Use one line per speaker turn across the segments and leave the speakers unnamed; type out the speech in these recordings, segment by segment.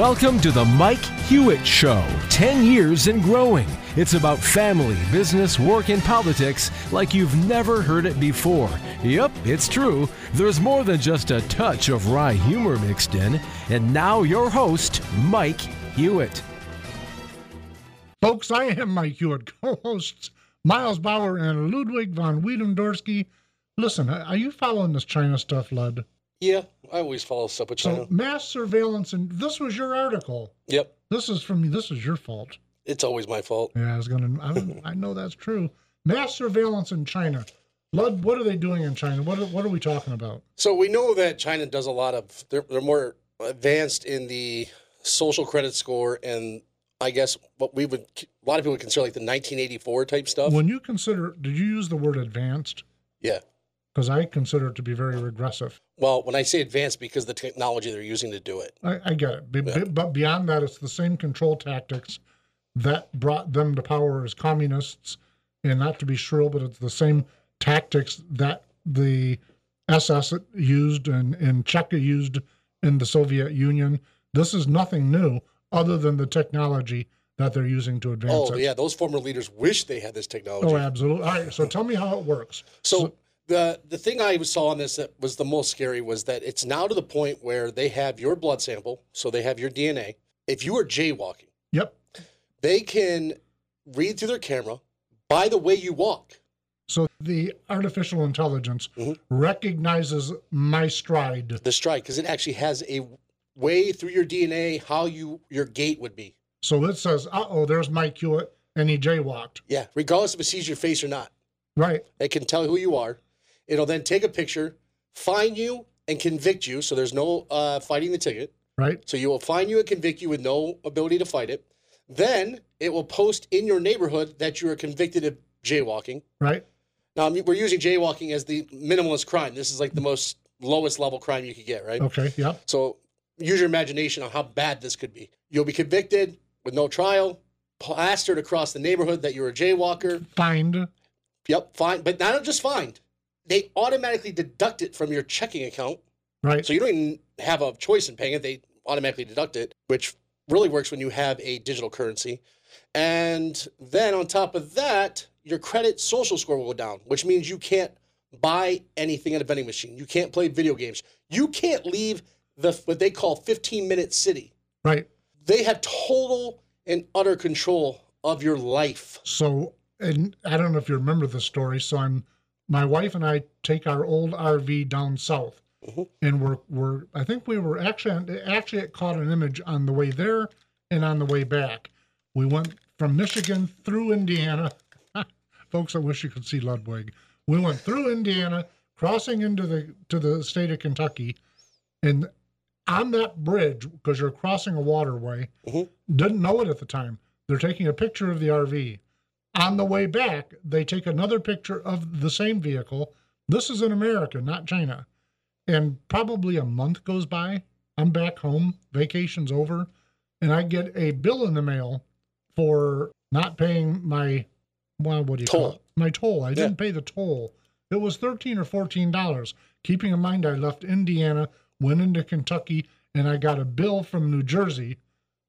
Welcome to the Mike Hewitt Show. 10 years and growing. It's about family, business, work, and politics like you've never heard it before. Yep, it's true. There's more than just a touch of wry humor mixed in. And now, your host, Mike Hewitt.
Folks, I am Mike Hewitt, co hosts Miles Bauer and Ludwig von Wiedendorsky. Listen, are you following this China stuff, Lud?
Yeah, I always follow stuff with China.
So mass surveillance, and this was your article.
Yep,
This is from you. This is your fault.
it's always my fault.
Yeah, I was gonna. I, I know that's true. Mass surveillance in China. Lud, what are they doing in China? What are, what are we talking about?
So we know that China does a lot of. They're they're more advanced in the social credit score and I guess what we would a lot of people would consider like the 1984 type stuff.
When you consider, did you use the word advanced?
yeah.
Because I consider it to be very regressive.
Well, when I say advanced, because the technology they're using to do it.
I, I get it. Be-
Yeah.
But beyond that, it's the same control tactics that brought them to power as communists. And not to be shrill, but it's the same tactics that the SS used and, and Cheka used in the Soviet Union. This is nothing new other than the technology that they're using to advance
Oh
it.
yeah, those former leaders wish they had this technology.
Oh, absolutely. All right. So tell me how it works.
So the the thing I saw on this that was the most scary was that it's now to the point where they have your blood sample, so they have your DNA. If you are jaywalking,
Yep.
they can read through their camera by the way you walk.
So the artificial intelligence
Mhm.
recognizes my stride.
The stride, because it actually has a way through your DNA how you your gait would be.
So it says, uh oh, there's Mike Hewitt, and he jaywalked.
Yeah, regardless if it sees your face or not,
Right.
it can tell who you are. It'll then take a picture, find you, and convict you. So there's no uh, fighting the ticket.
Right.
So you will find you and convict you with no ability to fight it. Then it will post in your neighborhood that you are convicted of jaywalking.
Right.
Now we're using jaywalking as the minimalist crime. This is like the most lowest level crime you could get, right?
Okay. Yeah.
So use your imagination on how bad this could be. You'll be convicted with no trial, plastered across the neighborhood that you're a jaywalker.
Find.
Yep, fine. But not just fined. They automatically deduct it from your checking account.
Right.
So you don't even have a choice in paying it. They automatically deduct it, which really works when you have a digital currency. And then on top of that, your credit social score will go down, which means you can't buy anything at a vending machine. You can't play video games. You can't leave the what they call 15 minute city.
Right.
They have total and utter control of your life.
So, and I don't know if you remember the story. So I'm, my wife and I take our old RV down south,
Mhm.
and we're we're I think we were actually actually it caught an image on the way there and on the way back. We went from Michigan through Indiana. Folks, I wish you could see Ludwig. We went through Indiana, crossing into the to the state of Kentucky, and on that bridge because you're crossing a waterway.
Mhm.
Didn't know it at the time. They're taking a picture of the RV. On the way back, they take another picture of the same vehicle. This is in America, not China. And probably a month goes by. I'm back home, vacation's over, and I get a bill in the mail for not paying my well, what do you call it? My toll. I didn't pay the toll. It was thirteen or fourteen dollars. Keeping in mind I left Indiana, went into Kentucky, and I got a bill from New Jersey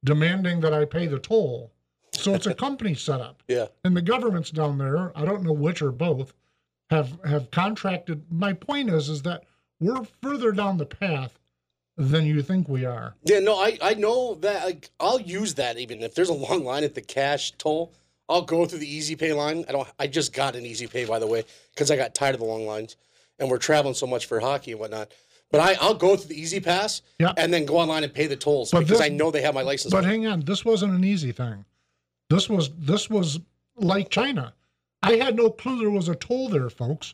demanding that I pay the toll. So it's a company setup.
Yeah.
And the governments down there, I don't know which or both, have have contracted. My point is is that we're further down the path than you think we are.
Yeah, no, I, I know that like I'll use that even if there's a long line at the cash toll. I'll go through the Easy Pay line. I don't. I just got an Easy Pay by the way because I got tired of the long lines, and we're traveling so much for hockey and whatnot. But I, I'll go through the Easy Pass
Yeah.
and then go online and pay the tolls
But
because
this-
I know they have my license.
But
plate.
hang on, this wasn't an easy thing. This was this was like China. I had no clue there was a toll there, folks.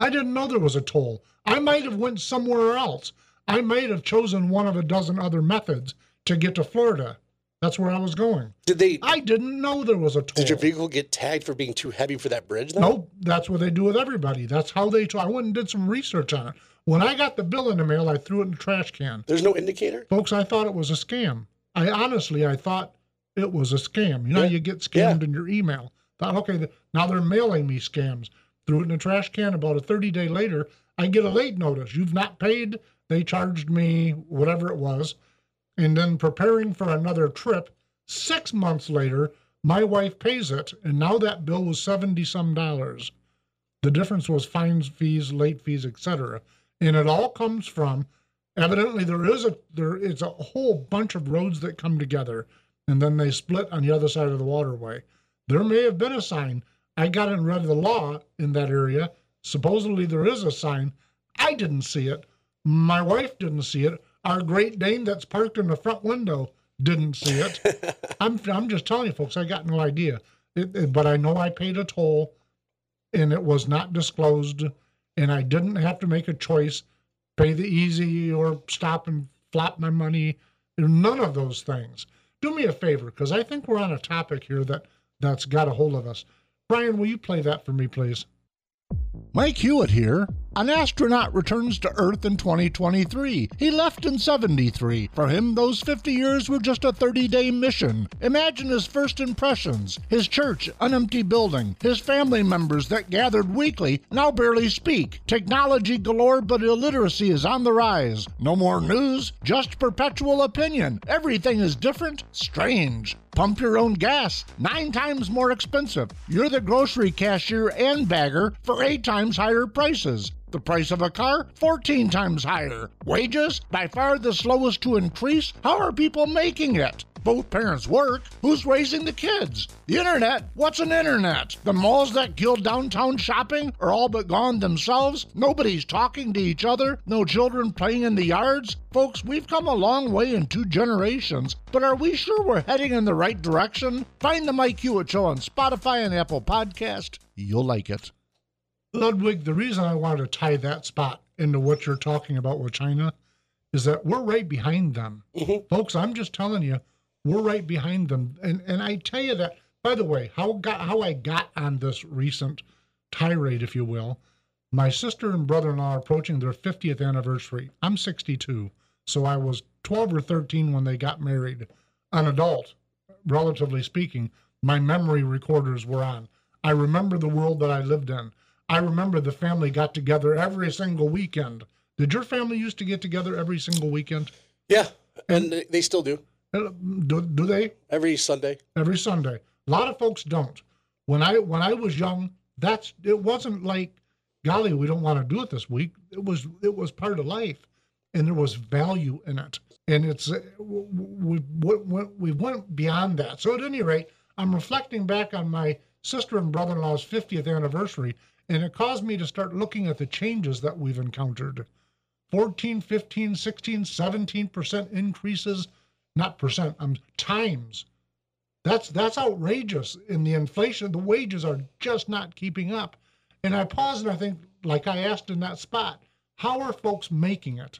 I didn't know there was a toll. I might have went somewhere else. I might have chosen one of a dozen other methods to get to Florida. That's where I was going.
did they?
I didn't know there was a toll.
Did your vehicle get tagged for being too heavy for that bridge? Then?
Nope, that's what they do with everybody. That's how they. I went and did some research on it. When I got the bill in the mail, I threw it in the trash can.
There's no indicator.
Folks, I thought it was a scam. I honestly, I thought it was a scam. You know,
Yeah.
you get
Yeah.
scammed in your email. Thought, okay, now they're mailing me scams. Threw it in the trash can. About a 30 day later, I get a late notice. You've not paid. They charged me whatever it was. and then preparing for another trip. Six months later, my wife pays it, and now that bill was 70 some dollars. The difference was fines, fees, late fees, etc. And it all comes from evidently there is a there is a whole bunch of roads that come together and then they split on the other side of the waterway. There may have been a sign. I got and read the law in that area. Supposedly there is a sign. I didn't see it. My wife didn't see it. Our Great Dane that's parked in the front window didn't see it. I'm I'm just telling you, folks. I got no idea. It, it, but I know I paid a toll, and it was not disclosed, and I didn't have to make a choice, pay the easy or stop and flop my money. None of those things. Do me a favor, because I think we're on a topic here that that's got a hold of us. Brian, will you play that for me, please?
Mike Hewitt here. An astronaut returns to Earth in 2023. He left in 73. For him, those 50 years were just a 30 day mission. Imagine his first impressions his church, an empty building, his family members that gathered weekly now barely speak. Technology galore, but illiteracy is on the rise. No more news, just perpetual opinion. Everything is different, strange. Pump your own gas, nine times more expensive. You're the grocery cashier and bagger for eight times higher prices. The price of a car, 14 times higher. Wages, by far the slowest to increase. How are people making it? Both parents work. Who's raising the kids? The internet? What's an internet? The malls that killed downtown shopping are all but gone themselves. Nobody's talking to each other. No children playing in the yards. Folks, we've come a long way in two generations, but are we sure we're heading in the right direction? Find the Mike Hewitt Show on Spotify and Apple Podcast. You'll like it.
Ludwig, the reason I wanted to tie that spot into what you're talking about with China is that we're right behind them.
Mhm.
Folks, I'm just telling you, we're right behind them. And and I tell you that, by the way, how got how I got on this recent tirade, if you will, my sister and brother-in-law are approaching their 50th anniversary. I'm 62, so I was 12 or 13 when they got married. An adult, relatively speaking, my memory recorders were on. I remember the world that I lived in. I remember the family got together every single weekend. Did your family used to get together every single weekend?
Yeah, and they- they still do
Uh, Do, do they?
every Sunday.
Every Sunday. A lot of folks don't. When I when I was young, that's it wasn't like, golly, we don't want to do it this week. It was it was part of life, and there was value in it. And it's uh, w- w- we we, we went beyond that. So at any rate, I'm reflecting back on my sister and brother-in-law's 50th anniversary, and it caused me to start looking at the changes that we've encountered. 14, 15, 16, 17% increases, not percent, um, times. That's that's outrageous. In the inflation, the wages are just not keeping up. And I pause and I think, like I asked in that spot, how are folks making it?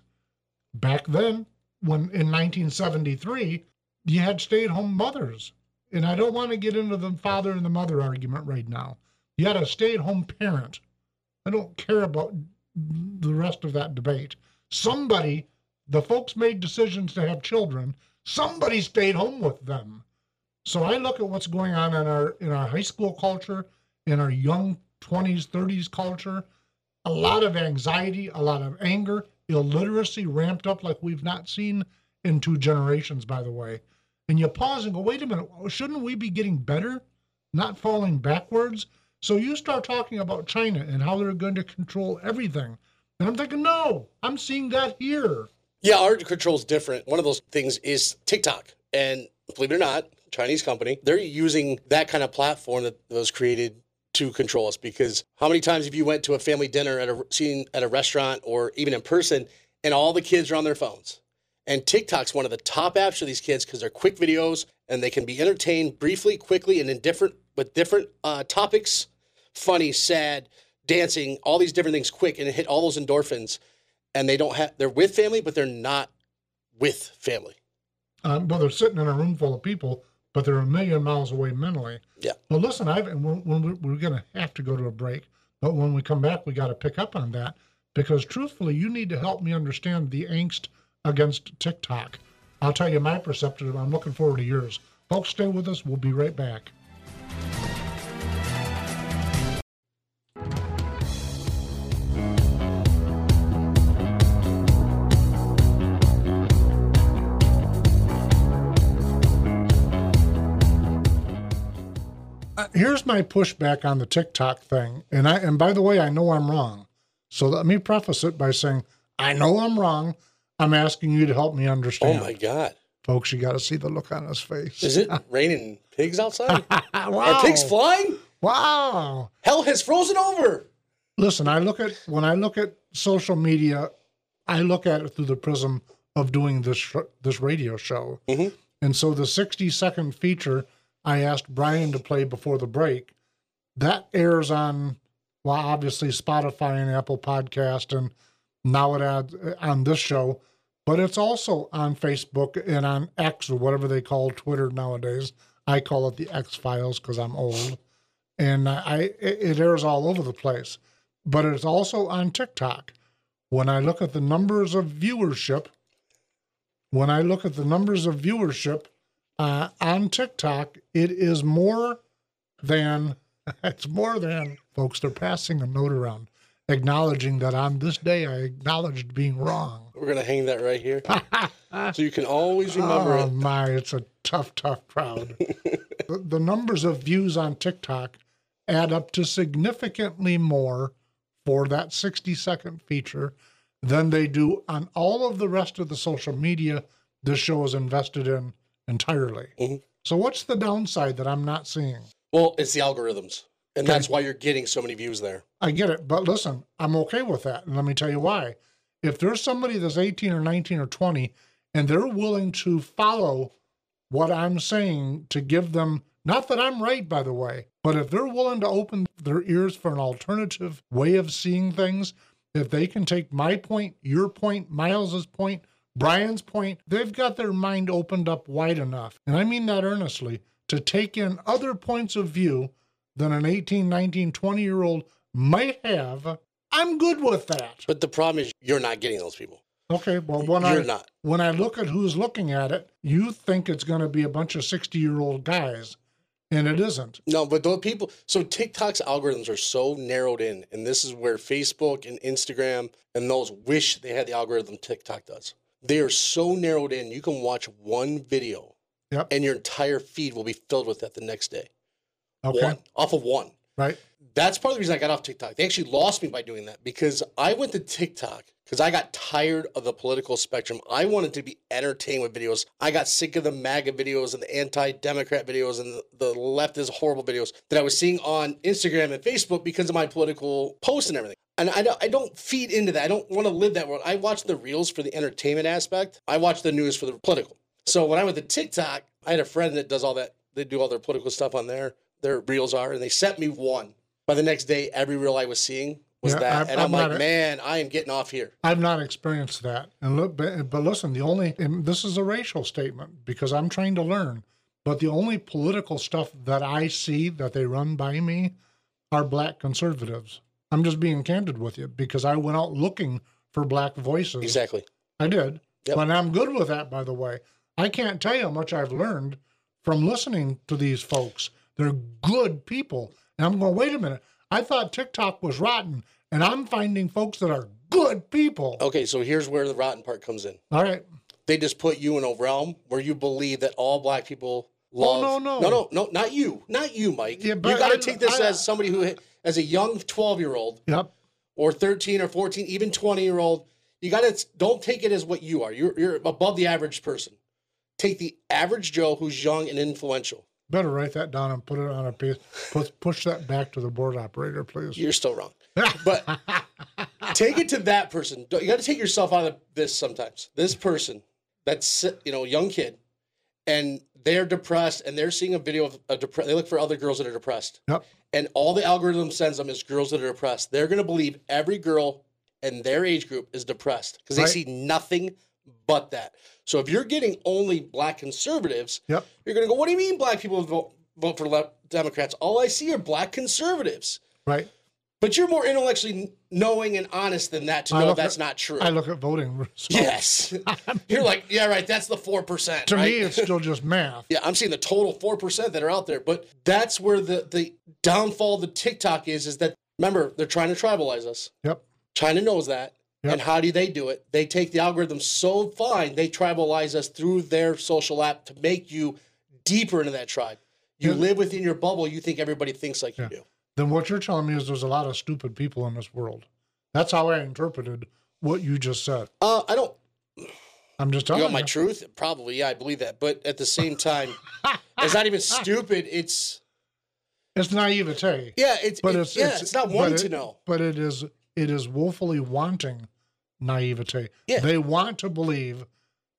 Back then, when in 1973, you had stay-at-home mothers. And I don't want to get into the father and the mother argument right now. Had a stay-at-home parent. I don't care about the rest of that debate. Somebody, the folks made decisions to have children. Somebody stayed home with them. So I look at what's going on in our in our high school culture, in our young 20s, 30s culture. A lot of anxiety, a lot of anger, illiteracy ramped up like we've not seen in two generations, by the way. And you pause and go, wait a minute, shouldn't we be getting better, not falling backwards? So you start talking about China and how they're going to control everything. And I'm thinking, no, I'm seeing that here.
Yeah, our control is different. One of those things is TikTok. And believe it or not, Chinese company, they're using that kind of platform that was created to control us because how many times have you went to a family dinner at a seen at a restaurant or even in person and all the kids are on their phones? And TikTok's one of the top apps for these kids because they're quick videos and they can be entertained briefly, quickly, and in different with different uh, topics, funny, sad, dancing, all these different things quick and it hit all those endorphins. And they don't have they're with family, but they're not with family.
Um, well, they're sitting in a room full of people, but they're a million miles away mentally.
Yeah.
Well, listen, I've and when, when we, we're going to have to go to a break, but when we come back, we got to pick up on that because truthfully, you need to help me understand the angst against TikTok. I'll tell you my perception. I'm looking forward to yours. Folks, stay with us. We'll be right back. Here's my pushback on the TikTok thing. And I and by the way, I know I'm wrong. So let me preface it by saying I know I'm wrong. I'm asking you to help me understand.
Oh my God.
Folks, you got to see the look on his face.
Is it raining pigs outside?
wow.
Are pigs flying?
Wow.
Hell has frozen over.
Listen, I look at when I look at social media, I look at it through the prism of doing this sh- this radio show.
Mhm.
And so the 60 second feature I asked Brian to play before the break, that airs on well obviously Spotify and Apple Podcast and now it adds uh, on this show, but it's also on Facebook and on X or whatever they call Twitter nowadays. I call it the X Files because I'm old, and I it it airs all over the place. But it's also on TikTok. When I look at the numbers of viewership, when I look at the numbers of viewership uh, on TikTok, it is more than it's more than folks. They're passing a note around acknowledging that on this day I acknowledged being wrong.
We're gonna hang that right here, so you can always remember
oh
it.
my, it's a tough, tough crowd. the, the numbers of views on TikTok add up to significantly more for that 60 second feature than they do on all of the rest of the social media this show is invested in entirely.
Mhm.
So, what's the downside that I'm not seeing?
Well, it's the algorithms, and
Okay.
that's why you're getting so many views there.
I get it, but listen, I'm okay with that. And let me tell you why. If there's somebody that's 18 or 19 or 20 and they're willing to follow what I'm saying to give them, not that I'm right, by the way, but if they're willing to open their ears for an alternative way of seeing things, if they can take my point, your point, Miles's point, Brian's point, they've got their mind opened up wide enough. And I mean that earnestly to take in other points of view than an 18, 19, 20 year old might have. I'm good with that.
But the problem is you're not getting those people.
Okay, well, when
You're
I
not.
when I look at who's looking at it, you think it's going to be a bunch of 60 year old guys, and it isn't.
No, but those people. So TikTok's algorithms are so narrowed in, and this is where Facebook and Instagram and those wish they had the algorithm TikTok does. They are so narrowed in. You can watch one video,
Yep.
and your entire feed will be filled with that the next day.
Okay,
One off of one.
right?
That's part of the reason I got off TikTok. They actually lost me by doing that because I went to TikTok because I got tired of the political spectrum. I wanted to be entertained with videos. I got sick of the MAGA videos and the anti-Democrat videos and the, the leftist horrible videos that I was seeing on Instagram and Facebook because of my political posts and everything. And I don't, I don't feed into that. I don't want to live that world. I watch the reels for the entertainment aspect. I watch the news for the political. So when I went to TikTok, I had a friend that does all that. They do all their political stuff on there. Their reels are, and they sent me one. By the next day, every reel I was seeing was
Yeah,
that,
I'm-
and I'm,
I'm
like,
a-
man, I am getting off here.
I've not experienced that. And look, but, but listen, the only and this is a racial statement because I'm trying to learn. But the only political stuff that I see that they run by me are black conservatives. I'm just being candid with you because I went out looking for black voices.
Exactly.
I did.
Yep.
But I'm good with that, by the way. I can't tell you how much I've learned from listening to these folks. They're good people. And I'm going, wait a minute. I thought TikTok was rotten, and I'm finding folks that are good people.
Okay, so here's where the rotten part comes in.
All right.
They just put you in a realm where you believe that all black people
Oh,
love.
no, no.
no, no, no, not you, not you, Mike.
Yeah,
you got to take this
I-
as somebody who, as a young 12 year old
Yep.
or 13 or 14, even 20 year old, you got to don't take it as what you are. You're you're above the average person. Take the average Joe who's young and influential.
Better write that down and put it on a piece. Push, push that back to the board operator, please.
You're still wrong. But take it to that person. You got to take yourself out of this sometimes. This person that's you know young kid, and they're depressed, and they're seeing a video of a depressed. They look for other girls that are depressed,
Yep.
And all the algorithm sends them is girls that are depressed. They're going to believe every girl in their age group is depressed because they
Right.
see nothing but that. So if you're getting only black conservatives,
Yep.
you're going to go, "What do you mean black people vote vote for left Democrats?" All I see are black conservatives.
Right.
But you're more intellectually knowing and honest than that to
I
know that's
at-
not true.
I look at voting. results.
yes. you're like, yeah, right. That's the 4%.
To
right?
me, it's still just math.
yeah, I'm seeing the total 4% that are out there. But that's where the, the downfall of the TikTok is, is that, remember, they're trying to tribalize us.
Yep.
China knows that.
Yep.
And how do they do it? They take the algorithm so fine, they tribalize us through their social app to make you deeper into that tribe. You
Yeah.
live within your bubble. You think everybody thinks like
Yeah.
you do.
Then what you're telling me is there's a lot of stupid people in this world. That's how I interpreted what you just said.
Uh, I don't.
I'm just
You
telling
want my
you.
truth? Probably, yeah, I believe that. But at the same time, it's not even stupid. It's
It's naivete.
yeah, it's
But
it-
it's,
yeah,
it's,
it's, not wanting to know.
But it is it is woefully wanting naivete.
Yeah.
They want to believe,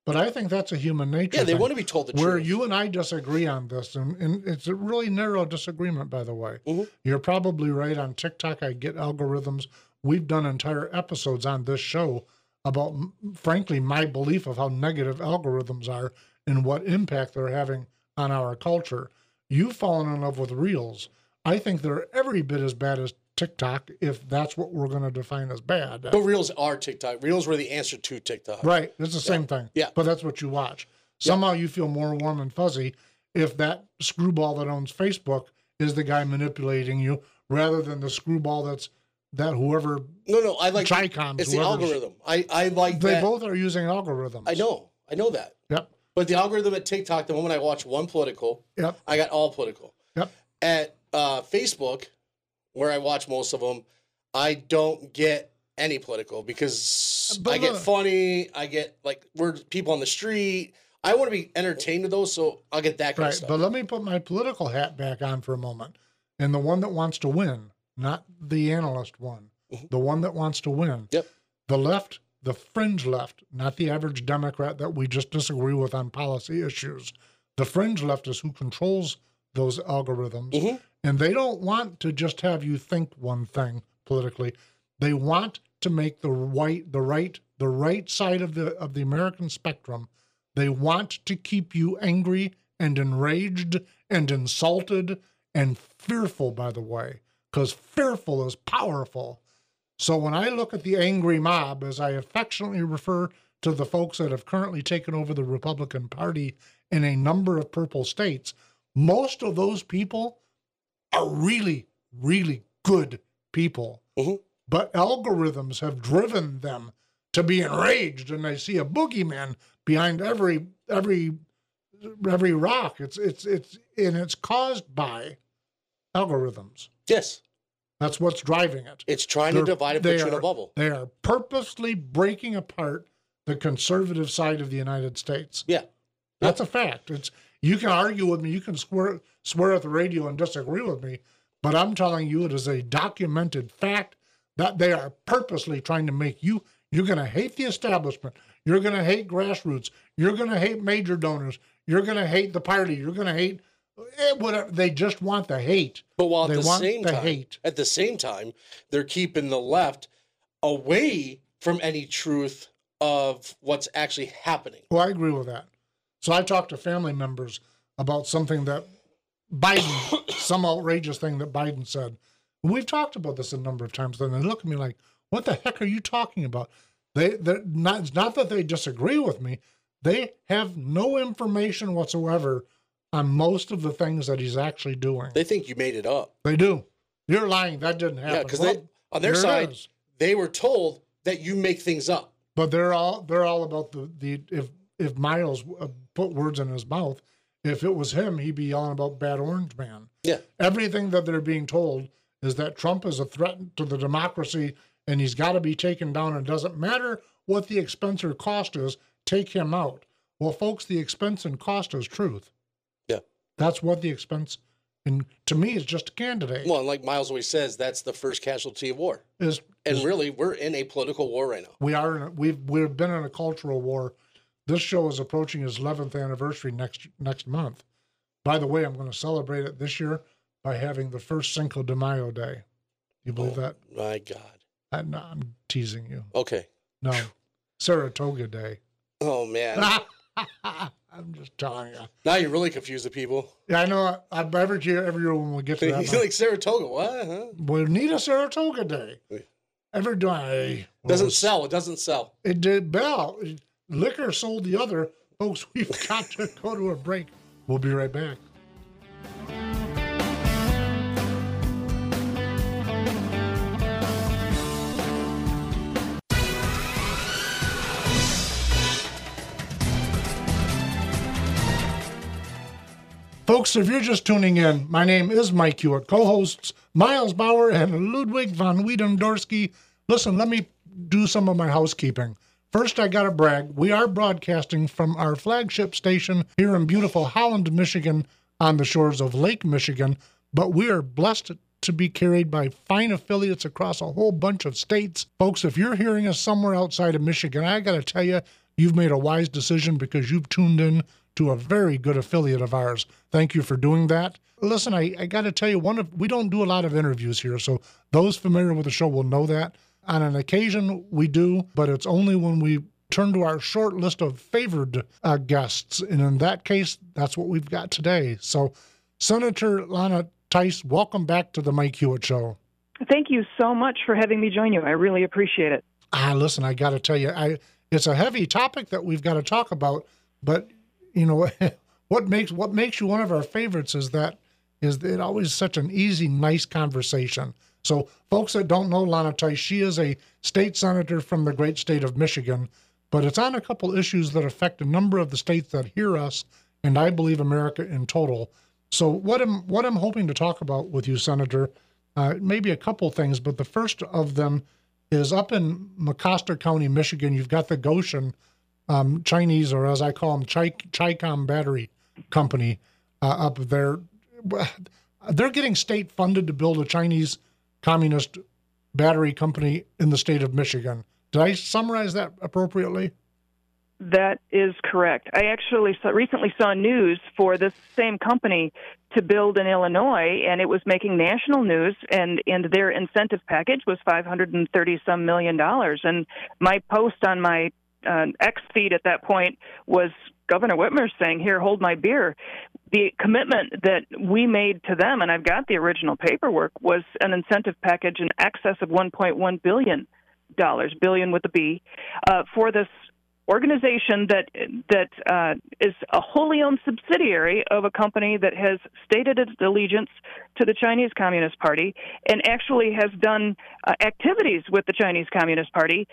but I think that's a human nature.
Yeah, they want to be told the
where
truth.
Where you and I disagree on this, and, and it's a really narrow disagreement, by the way.
Mhm.
You're probably right on TikTok. I get algorithms. We've done entire episodes on this show about, frankly, my belief of how negative algorithms are and what impact they're having on our culture. You've fallen in love with Reels. I think they're every bit as bad as TikTok, if that's what we're going to define as bad.
But reels are TikTok. Reels were the answer to TikTok.
Right. It's the same thing.
Yeah.
But that's what you watch. Somehow you feel more warm and fuzzy if that screwball that owns Facebook is the guy manipulating you rather than the screwball that's that whoever
No, no, I like
Tricoms,
It's the algorithm. I I like
they
that.
both are using algorithms.
I know, I know that.
Yep.
But the algorithm at TikTok, the moment I watch one political,
Yep.
I got all political.
Yep.
At uh, Facebook, where I watch most of them, I don't get any political because
But
I get funny. I get like we're people on the street. I want to be entertained with those, so I'll get that kind
Right.
of stuff.
But let me put my political hat back on for a moment. And the one that wants to win, not the analyst one,
Mhm.
the one that wants to win.
Yep.
The left, the fringe left, not the average Democrat that we just disagree with on policy issues. The fringe left is who controls those algorithms.
Mhm.
And they don't want to just have you think one thing politically. They want to make the right the right the right side of the of the American spectrum. They want to keep you angry and enraged and insulted and fearful, by the way, because fearful is powerful. So when I look at the angry mob, as I affectionately refer to the folks that have currently taken over the Republican Party in a number of purple states, most of those people are really, really good people.
Mhm.
But algorithms have driven them to be enraged, and they see a boogeyman behind every every every rock. It's it's it's and it's caused by algorithms.
yes,
That's what's driving it.
it's trying to
They're-
divide and
they
put you in a bubble.
They are purposely breaking apart the conservative side of the United States.
Yeah.
That's a fact. It's you can argue with me, you can swear swear at the radio and disagree with me, but I'm telling you it is a documented fact that they are purposely trying to make you you're going to hate the establishment. You're going to hate grassroots. You're going to hate major donors. You're going to hate the party. You're going to hate eh, whatever. They just want the hate.
But while at
They
the
want
same
the
time,
hate.
at the same time, they're keeping the left away from any truth of what's actually happening.
Well, I agree with that. So I talked to family members about something that Biden, some outrageous thing that Biden said. We've talked about this a number of times. And they look at me like, "What the heck are you talking about?" They, they're not. It's not that they disagree with me. They have no information whatsoever on most of the things that he's actually doing.
They think you made it up.
They do. You're lying. That didn't happen.
Yeah, because
Well,
on their side, they were told that you make things up.
But they're all they're all about the the if if Miles uh, put words in his mouth, if it was him, he'd be yelling about bad orange man.
Yeah.
Everything that they're being told is that Trump is a threat to the democracy and he's got to be taken down. And it doesn't matter what the expense or cost is, take him out. Well, folks, the expense and cost is truth.
Yeah.
That's what the expense and to me is just a candidate.
Well, and like Miles always says, that's the first casualty of war.
is
And really, we're in a political war right now.
We are. We've we've been in a cultural war. This show is approaching its 11th anniversary next next month. By the way, I'm going to celebrate it this year by having the first Cinco de Mayo day. You believe
Oh.
that?
My God.
I, no, I'm teasing you.
Okay.
No, Saratoga Day.
Oh man.
I'm just telling you.
now you're really confused the people.
Yeah, I know. I, every year, every year when we get to that,
like Saratoga. What? Huh?
we need a Saratoga Day. Every day
Doesn't sell. It doesn't sell.
It did Bell. Liquor sold the other. Folks, we've got to go to a break. We'll be right back. Folks, if you're just tuning in, my name is Mike Hewitt. Co hosts Miles Bauer and Ludwig von Wiedendorsky. Listen, let me do some of my housekeeping. First, I got to brag. We are broadcasting from our flagship station here in beautiful Holland, Michigan, on the shores of Lake Michigan, but we are blessed to be carried by fine affiliates across a whole bunch of states. Folks, if you're hearing us somewhere outside of Michigan, I got to tell you, you've made a wise decision because you've tuned in to a very good affiliate of ours. Thank you for doing that. Listen, I, I got to tell you, one of we don't do a lot of interviews here, so those familiar with the show will know that. On an occasion, we do, but it's only when we turn to our short list of favored uh, guests, and in that case, that's what we've got today. So, Senator Lana Theis, welcome back to the Mike Hewitt Show.
Thank you so much for having me join you. I really appreciate it.
Ah, listen, I got to tell you, I it's a heavy topic that we've got to talk about, but you know what makes what makes you one of our favorites is that is it always such an easy, nice conversation. So, folks that don't know Lana Theis, she is a state senator from the great state of Michigan, but it's on a couple issues that affect a number of the states that hear us, and I believe America in total. So, what I'm what I'm hoping to talk about with you, Senator, uh, maybe a couple things, but the first of them is up in Mecosta County, Michigan. You've got the Gotion um, Chinese, or as I call them, Chi- Chicom Battery Company uh, up there. They're getting state funded to build a Chinese communist battery company in the state of Michigan. Did I summarize that appropriately?
That is correct. I actually saw, recently saw news for this same company to build in Illinois, and it was making national news. And and their incentive package was five hundred and thirty some million dollars. And my post on my uh, X feed at that point was Governor Whitmer saying, "Here, hold my beer." The commitment that we made to them, and I've got the original paperwork, was an incentive package in excess of 1.1 billion dollars, billion with a B, uh, for this organization that that uh, is a wholly owned subsidiary of a company that has stated its allegiance to the Chinese Communist Party and actually has done uh, activities with the Chinese Communist Party.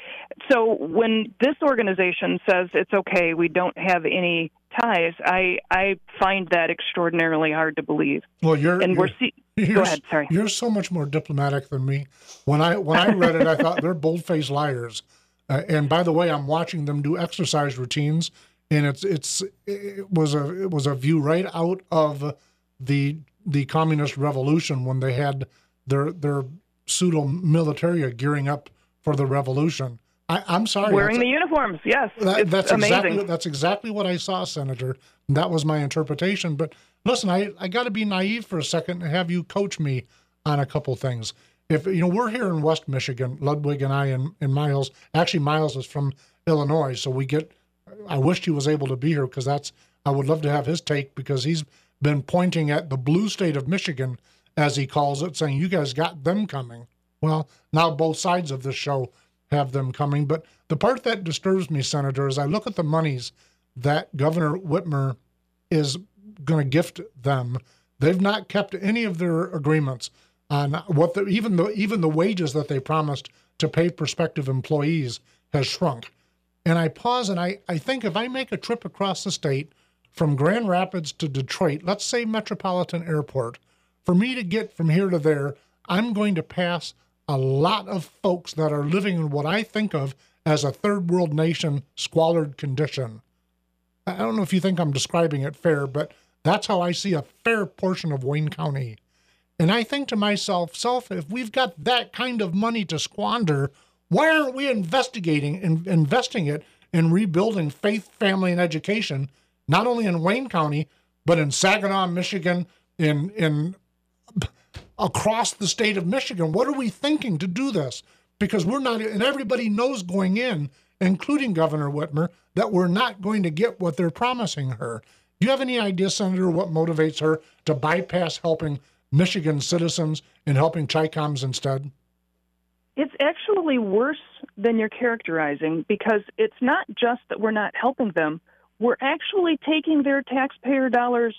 So when this organization says it's okay, we don't have any ties, I I find that extraordinarily hard to believe.
Well, you're
and
you're,
we're see- go ahead. Sorry,
you're so much more diplomatic than me. When I when I read it, I thought they're bold faced liars. Uh, and by the way, I'm watching them do exercise routines, and it's it's it was a it was a view right out of the the communist revolution when they had their their pseudo militaria gearing up for the revolution. I, am sorry,
wearing the uniforms. Yes,
that, that's
amazing.
exactly that's exactly what I saw, Senator. That was my interpretation. But listen, I I got to be naive for a second and have you coach me on a couple things if you know we're here in West Michigan, Ludwig and I and, and Miles. Actually, Miles is from Illinois, so we get. I wished he was able to be here because that's. I would love to have his take because he's been pointing at the blue state of Michigan, as he calls it, saying you guys got them coming. Well, now both sides of the show have them coming, but the part that disturbs me, Senator, is I look at the monies that Governor Whitmer is going to gift them. They've not kept any of their agreements on what the, even the even the wages that they promised to pay prospective employees has shrunk. And I pause and I, I think if I make a trip across the state from Grand Rapids to Detroit, let's say Metropolitan Airport, for me to get from here to there, I'm going to pass a lot of folks that are living in what I think of as a third world nation squalid condition. I don't know if you think I'm describing it fair, but that's how I see a fair portion of Wayne County. And I think to myself, self, if we've got that kind of money to squander, why aren't we investigating and investing it in rebuilding faith, family, and education, not only in Wayne County, but in Saginaw, Michigan, in in across the state of Michigan? What are we thinking to do this? Because we're not, and everybody knows going in, including Governor Whitmer, that we're not going to get what they're promising her. Do you have any idea, Senator, what motivates her to bypass helping Michigan citizens in helping Chicoms instead?
It's actually worse than you're characterizing because it's not just that we're not helping them, we're actually taking their taxpayer dollars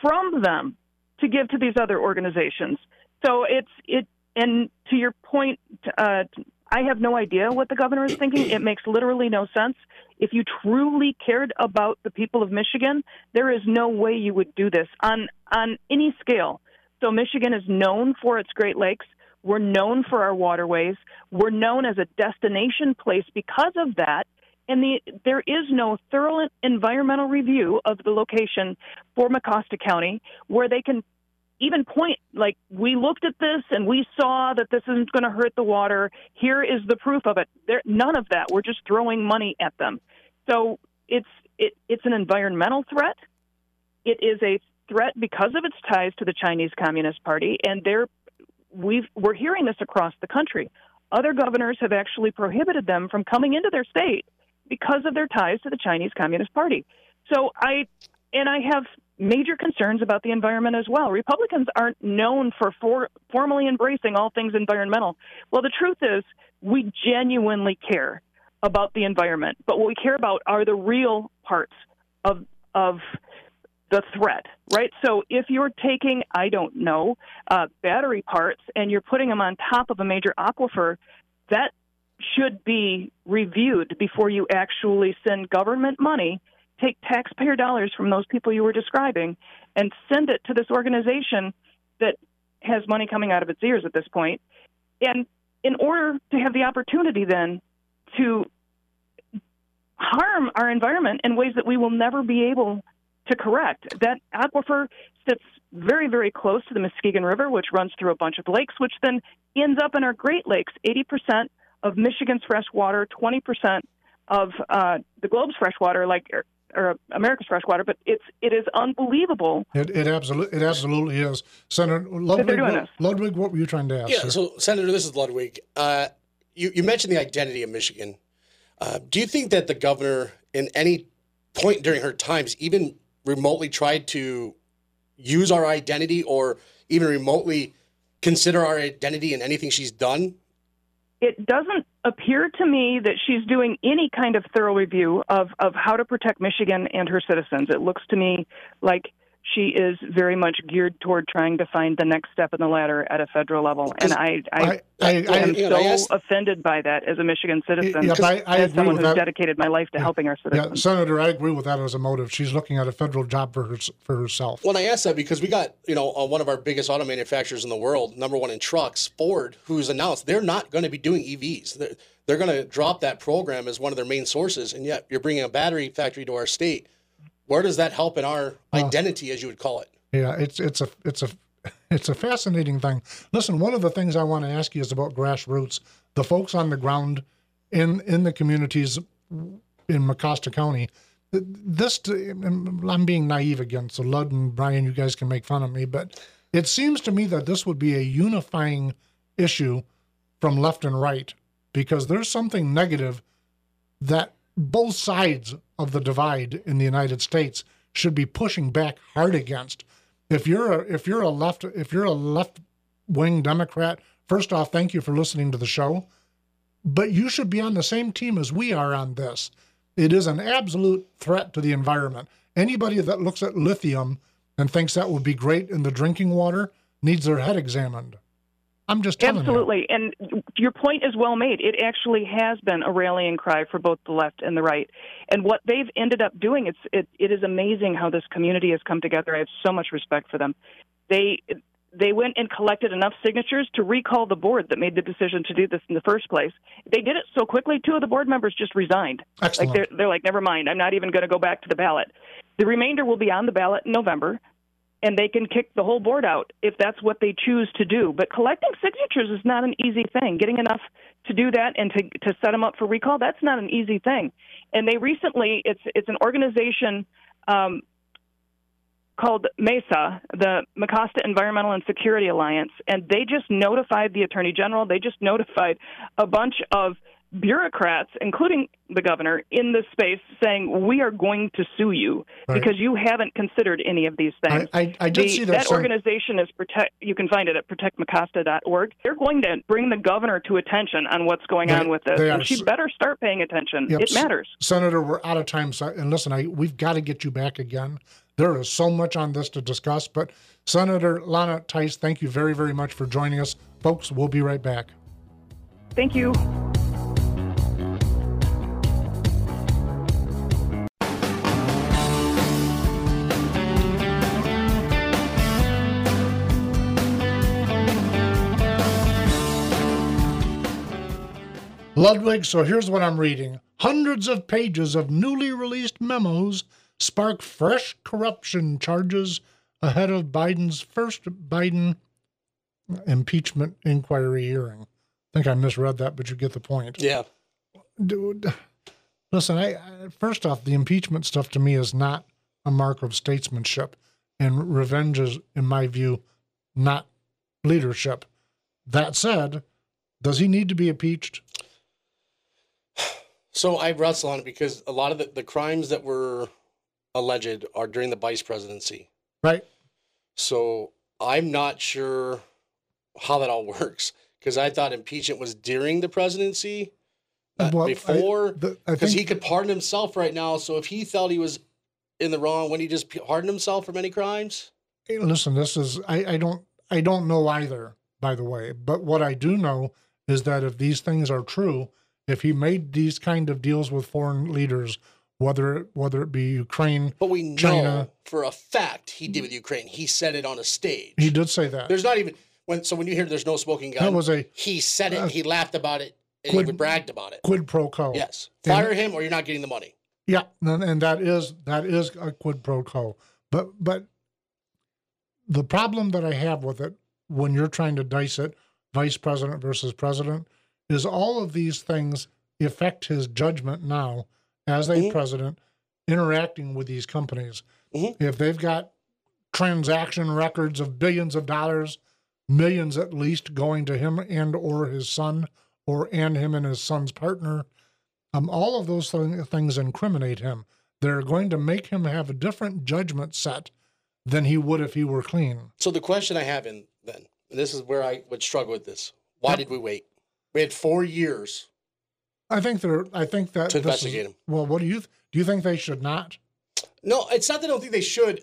from them to give to these other organizations. So it's it and to your point, uh, I have no idea what the governor is thinking. It makes literally no sense. If you truly cared about the people of Michigan, there is no way you would do this on on any scale. So Michigan is known for its Great Lakes. We're known for our waterways. We're known as a destination place because of that. And the, there is no thorough environmental review of the location for Mecosta County where they can even point like we looked at this and we saw that this isn't going to hurt the water. Here is the proof of it. There, none of that. We're just throwing money at them. So it's it, it's an environmental threat. It is a threat because of its ties to the Chinese Communist Party, and they're we've we're hearing this across the country. Other governors have actually prohibited them from coming into their state because of their ties to the Chinese Communist Party. So I and I have major concerns about the environment as well. Republicans aren't known for, for formally embracing all things environmental. Well, the truth is, we genuinely care about the environment, but what we care about are the real parts of of the threat, right? So if you're taking, I don't know, uh, battery parts and you're putting them on top of a major aquifer, that should be reviewed before you actually send government money take taxpayer dollars from those people you were describing and send it to this organization that has money coming out of its ears at this point. And in order to have the opportunity then to harm our environment in ways that we will never be able to correct, that aquifer sits very, very close to the Muskegon River, which runs through a bunch of lakes, which then ends up in our Great Lakes. 80% of Michigan's fresh water, 20% of uh, the globe's fresh water, like or America's freshwater, but it's it is unbelievable.
It, it absolutely it absolutely is. Senator Ludwig, what, Ludwig, what were you trying to ask?
Yeah, sir? so Senator, this is Ludwig. Uh, you you mentioned the identity of Michigan. Uh, do you think that the governor, in any point during her times, even remotely tried to use our identity or even remotely consider our identity in anything she's done?
It doesn't appear to me that she's doing any kind of thorough review of, of how to protect Michigan and her citizens. It looks to me like she is very much geared toward trying to find the next step in the ladder at a federal level. And I, I, I, I am so asked, offended by that as a Michigan citizen,
yes, I, I
as someone who's
that.
dedicated my life to yeah. helping our citizens.
Yeah, Senator, I agree with that as a motive. She's looking at a federal job for her, for herself.
Well, I asked that because we got you know uh, one of our biggest auto manufacturers in the world, number one in trucks, Ford, who's announced they're not going to be doing EVs. They're, they're going to drop that program as one of their main sources, and yet you're bringing a battery factory to our state. Where does that help in our identity, as you would call it?
Yeah, it's it's a it's a it's a fascinating thing. Listen, one of the things I want to ask you is about grassroots, the folks on the ground in in the communities in Mecosta County. This I'm being naive again, so Lud and Brian, you guys can make fun of me, but it seems to me that this would be a unifying issue from left and right because there's something negative that both sides of the divide in the United States should be pushing back hard against. If you're a, if you're a left if you're a left wing Democrat, first off, thank you for listening to the show, but you should be on the same team as we are on this. It is an absolute threat to the environment. Anybody that looks at lithium and thinks that would be great in the drinking water needs their head examined. I'm just
absolutely, you. and your point is well made. It actually has been a rallying cry for both the left and the right, and what they've ended up doing. It's it, it is amazing how this community has come together. I have so much respect for them. They they went and collected enough signatures to recall the board that made the decision to do this in the first place. They did it so quickly. Two of the board members just resigned.
Excellent.
Like they're, they're like, never mind. I'm not even going to go back to the ballot. The remainder will be on the ballot in November and they can kick the whole board out if that's what they choose to do. But collecting signatures is not an easy thing. Getting enough to do that and to to set them up for recall, that's not an easy thing. And they recently, it's it's an organization um, called MESA, the Mecosta Environmental and Security Alliance, and they just notified the Attorney General. They just notified a bunch of bureaucrats, including the governor, in this space saying, We are going to sue you right. because you haven't considered any of these things.
I, I, I did
the,
see that.
That organization is protect. You can find it at protectmecosta.org. They're going to bring the governor to attention on what's going they, on with this. And she better start paying attention. Yep. It matters.
Senator, we're out of time. And listen, I, we've got to get you back again. There is so much on this to discuss. But Senator Lana Theis, thank you very, very much for joining us. Folks, we'll be right back.
Thank you.
Ludwig, so here's what I'm reading. Hundreds of pages of newly released memos spark fresh corruption charges ahead of Biden's first Biden impeachment inquiry hearing. I think I misread that, but you get the point.
Yeah.
Dude, listen, I, I first off, the impeachment stuff to me is not a mark of statesmanship, and revenge is, in my view, not leadership. That said, does he need to be impeached?
So I wrestle on it because a lot of the, the crimes that were alleged are during the vice presidency.
Right.
So I'm not sure how that all works because I thought impeachment was during the presidency, uh,
Well,
before, because he could pardon himself right now. So if he felt he was in the wrong, when he just pardoned himself from any crimes?
Hey, listen this is I, I don't i don't know either by the way but what i do know is that if these things are true if he made these kind of deals with foreign leaders whether whether it be ukraine
But we know
China.
for a fact he did with Ukraine. He said it on a stage.
he did say that
There's not even when. So when you hear there's no smoking gun,
that was a
he said it.
uh,
he laughed about it. And
quid-
he bragged about it.
quid pro quo
Yes,
And-
fire him or you're not getting the money.
yeah and, and that is that is a quid pro quo but but the problem that i have with it when you're trying to dice it vice president versus president is all of these things affect his judgment now as a
Mhm.
president interacting with these companies
Mhm.
if they've got transaction records of billions of dollars millions at least going to him and or his son or and him and his son's partner um, all of those thing, things incriminate him they're going to make him have a different judgment set than he would if he were clean
So the question I have in then, this is where I would struggle with this. Why
Yep.
did we wait? We had four years.
i think they're i think that
To
this is-
investigate him.
well what do you th- do you think they should not
No, it's not that I don't think they should.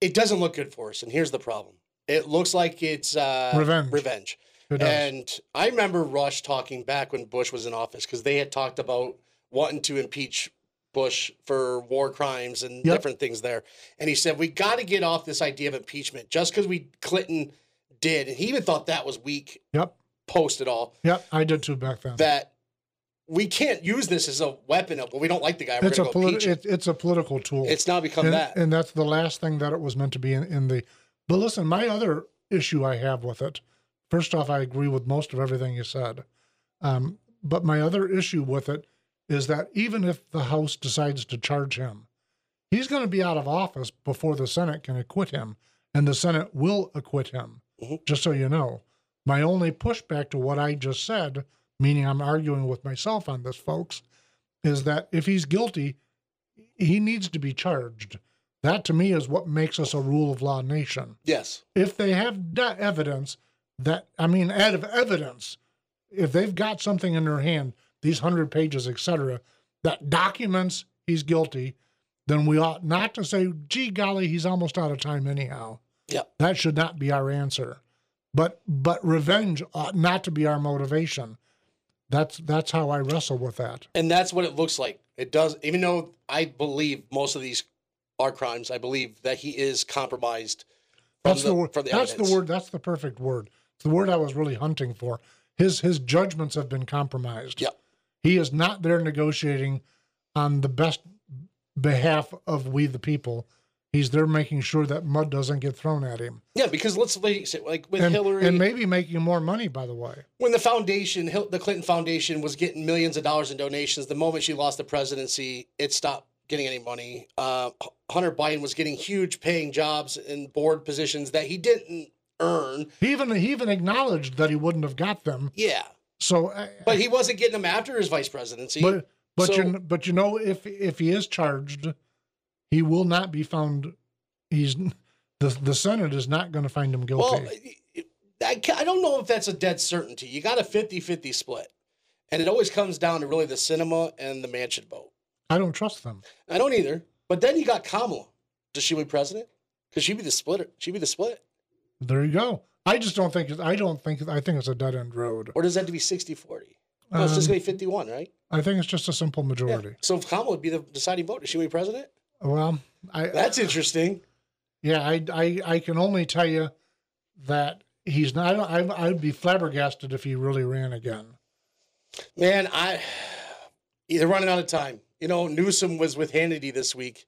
It doesn't look good for us, and here's the problem. It looks like it's uh,
Revenge.
Revenge. And I remember Rush talking back when Bush was in office because they had talked about wanting to impeach Bush for war crimes and
Yep.
different things there. And he said, We got to get off this idea of impeachment just because we, Clinton did. And he even thought that was weak
yep
post it all,
yep i did too back then
that we can't use this as a weapon of, well, we don't like the guy. We're
it's a politi- it, it's a political tool
It's now become
and,
that.
and that's the last thing that it was meant to be in, in the but listen my other issue i have with it first off i agree with most of everything you said um, but my other issue with it is that even if the house decides to charge him he's going to be out of office before the senate can acquit him and the senate will acquit him
Mhm.
just so you know my only pushback to what i just said meaning i'm arguing with myself on this folks is that if he's guilty he needs to be charged. That to me is what makes us a rule of law nation.
yes.
If they have evidence that, I mean, out of evidence, if they've got something in their hand, these hundred pages, etc., that documents he's guilty, then we ought not to say, "Gee golly, he's almost out of time anyhow."
Yeah.
That should not be our answer. But but revenge ought not to be our motivation. That's that's how I wrestle with that.
And that's what it looks like. It does, even though I believe most of these are crimes, I believe that he is compromised. From
That's the, word.
from the
that's the word. That's the perfect word. It's the word I was really hunting for. His his judgments have been compromised.
Yep.
He is not there negotiating on the best behalf of we the people. He's there making sure that mud doesn't get thrown at him,
Yeah, because let's face it, like with
and,
Hillary,
and maybe making more money. By the way,
when the foundation, the Clinton Foundation, was getting millions of dollars in donations, the moment she lost the presidency, it stopped getting any money. Uh, Hunter Biden was getting huge paying jobs and board positions that he didn't earn.
he even he even acknowledged that he wouldn't have got them.
Yeah,
So, uh,
but he wasn't getting them after his vice presidency.
but but
So-
you but you know if if he is charged, he will not be found. He's the the Senate is not going to find him guilty.
Well, I, I don't know if that's a dead certainty. You got a 50 50 split. And it always comes down to really the Sinema and the Manchin vote.
I don't trust them.
I don't either. But then you got Kamala. Does she be president? Because she'd be the splitter. She'd be the split.
There you go. I just don't think. I don't think. I think it's a dead end road.
Or does that have to be 60 40? No, it's just
Um,
going to be 51, right?
I think it's just a simple
Yeah.
majority.
So if Kamala would be the deciding vote, does she be president?
Well, I
That's interesting.
yeah, I, I I can only tell you that he's not. I, I'd be flabbergasted if he really ran again.
Man, I they're running out of time. You know, Newsom was with Hannity this week,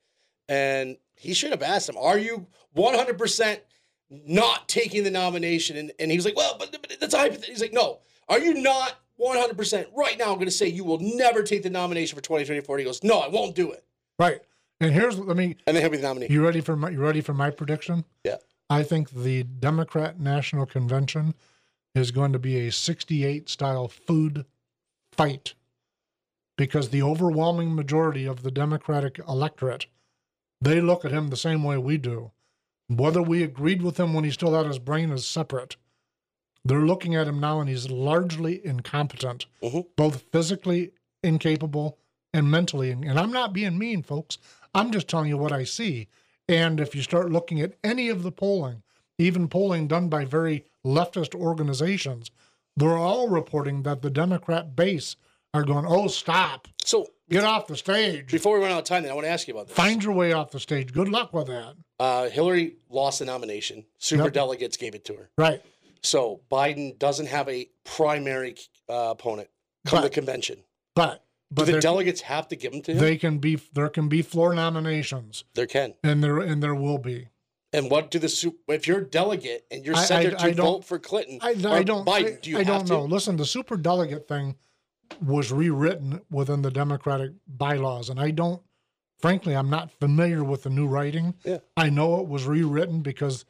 and he should have asked him, "Are you 100 percent not taking the nomination?" And, and he was like, "Well, but, but that's a hypothetical." He's like, "No, are you not 100 percent right now? I'm going to say you will never take the nomination for 2024." He goes, "No, I won't do it."
Right. And here's let me.
And then he'll be the nominee.
You ready for my? You ready for my prediction?
Yeah.
I think the Democrat National Convention is going to be a 68 style food fight because the overwhelming majority of the Democratic electorate they look at him the same way we do. Whether we agreed with him when he still had his brain is separate. They're looking at him now and he's largely incompetent,
Mhm.
both physically incapable and mentally. And I'm not being mean, folks. I'm just telling you what I see. And if you start looking at any of the polling, even polling done by very leftist organizations, they're all reporting that the Democrat base are going, oh, stop,
So
get off the stage,
before we run out of time, then I want to ask you about this.
find your way off the stage. Good luck with that.
Uh, Hillary lost the nomination. Super
Yep.
delegates gave it to her.
Right.
So Biden doesn't have a primary uh, opponent come the convention.
But but
the delegates have to give them to him?
they can be there can be floor nominations,
there can.
and there and there will be.
And what do the if you're a delegate and you're
I-
set
I-
there to vote for Clinton
I, I don't.
Biden?
I,
do you
I don't
to?
know. Listen, the super delegate thing was rewritten within the Democratic bylaws, and I don't. Frankly, I'm not familiar with the new writing.
Yeah.
I know it was rewritten because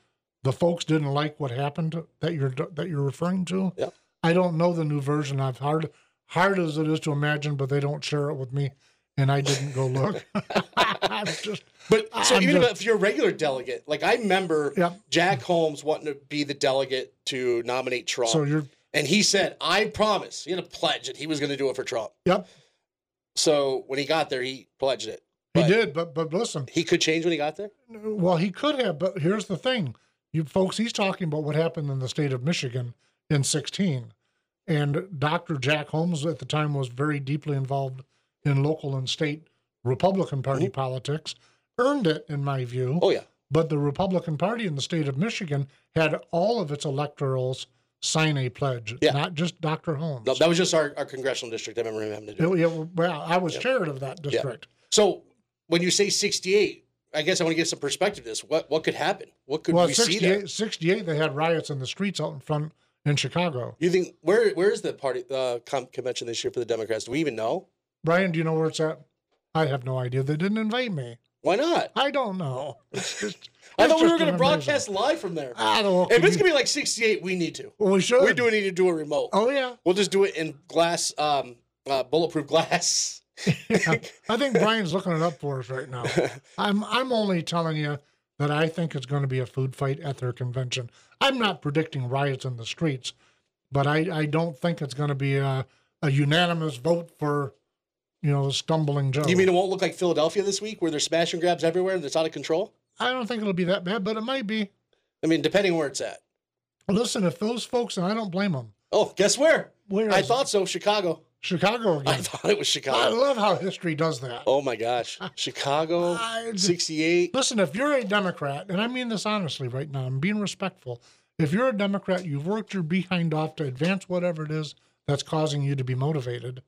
the folks didn't like what happened that you're that you're referring to.
Yeah.
I don't know the new version. I've hard hard as it is to imagine, but they don't share it with me, and I didn't go look. I'm just
But so
I'm
even
just-
if you're a regular delegate, like I remember
Yeah.
Jack Holmes wanting to be the delegate to nominate Trump,
so you're
and he said, "I promise." He had a pledge that he was going to do it for Trump.
yep.
So when he got there, he pledged it.
He did, but but listen,
He could change when he got there.
Well, he could have, but here's the thing. You folks, he's talking about what happened in the state of Michigan in 16. And Dr. Jack Holmes at the time was very deeply involved in local and state Republican Party mm-hmm. politics, earned it, in my view.
Oh yeah.
But the Republican Party in the state of Michigan had all of its electorals sign a pledge,
Yeah.
not just Dr. Holmes.
No, that was just our, our congressional district. I remember him having to do. it.
It- well, I was chair of that district. Yeah.
So when you say 68, I guess I want to get some perspective. to This what what could happen? What could
Well,
we see there?
68, 68, they had riots in the streets out in front in Chicago.
You think where where is the party uh, com- convention this year for the Democrats? Do we even know?
Brian, do you know where it's at? I have no idea. They didn't invite me.
Why not?
I don't know. Just.
I thought we were going to broadcast live from there.
I don't know.
If it's going to be like 68, we need to.
well, we should.
We do need to do a remote.
Oh yeah.
We'll just do it in glass, um, uh, bulletproof glass.
yeah. I think Brian's looking it up for us right now. I'm I'm only telling you that I think it's going to be a food fight at their convention. I'm not predicting riots in the streets, but I, I don't think it's going to be a, a unanimous vote for, you know, the stumbling Joe.
You mean it won't look like Philadelphia this week, where there's smash and grabs everywhere and it's out of control?
I don't think it'll be that bad, but it might be.
I mean, depending where it's at.
Listen, if those folks, and I don't blame them.
Oh, guess where?
Where
I
is
thought so. Chicago.
Chicago again.
I thought it was Chicago.
I love how history does that.
Oh my gosh, Chicago,
I-
68.
Listen, if you're a Democrat, and I mean this honestly right now, I'm being respectful. If you're a Democrat, you've worked your behind off to advance whatever it is that's causing you to be motivated,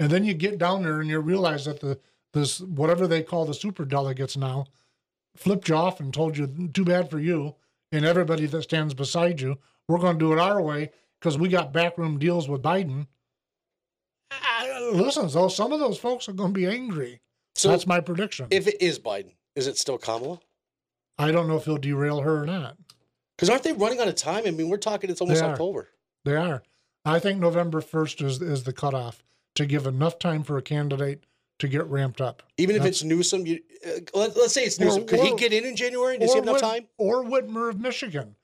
and then you get down there and you realize that the this whatever they call the super delegates now flipped you off and told you too bad for you and everybody that stands beside you. We're going to do it our way because we got backroom deals with Biden. I, listen, though, some of those folks are going to be angry.
So
That's my prediction.
if it is Biden, is it still Kamala?
I don't know if he'll derail her or not.
Because aren't they running out of time? I mean, we're talking it's almost
They.
October.
They are. I think November 1st is, is the cutoff to give enough time for a candidate to get ramped up.
Even if it's Newsom, you, uh, let, us say it's
Or-
Newsom. Could he get in in January? Does he have enough
Whit-
time?
Or Whitmer of Michigan.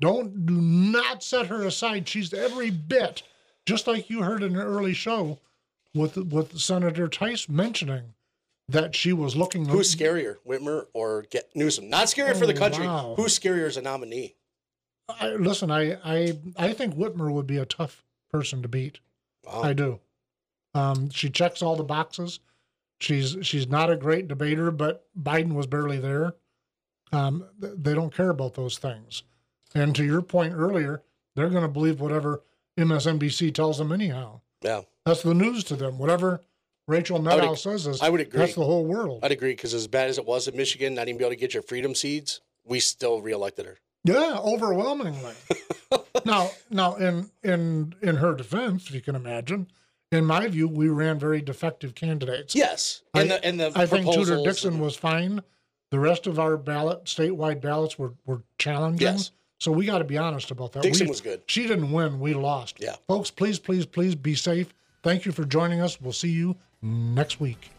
Don't do not set her aside. She's every bit, just like you heard in an early show with with Senator Theis mentioning that she was looking.
Who's scarier, Whitmer or get Newsom? Not scarier for the
Oh,
country.
wow.
Who's scarier as a nominee?
I, listen, I, I I think Whitmer would be a tough person to beat.
Wow.
I do. Um, she checks all the boxes. She's she's not a great debater, but Biden was barely there. Um, th- they don't care about those things. And to your point earlier, they're going to believe whatever MSNBC tells them anyhow.
Yeah,
That's the news to them. Whatever Rachel Maddow says is
I would agree.
that's the whole world.
I'd agree because as bad as it was in Michigan, not even be able to get your freedom seeds, we still reelected her.
Yeah, overwhelmingly. now, now, in in in her defense, if you can imagine, in my view, we ran very defective candidates.
Yes,
I-
and the and the
I think Tudor Dixon
and-
was fine. The rest of our ballot, statewide ballots, were were challenging.
Yes.
So we got to be honest about that.
Dixon
We-
was good.
She didn't win. We lost.
Yeah.
Folks, please, please, please be safe. Thank you for joining us. We'll see you next week.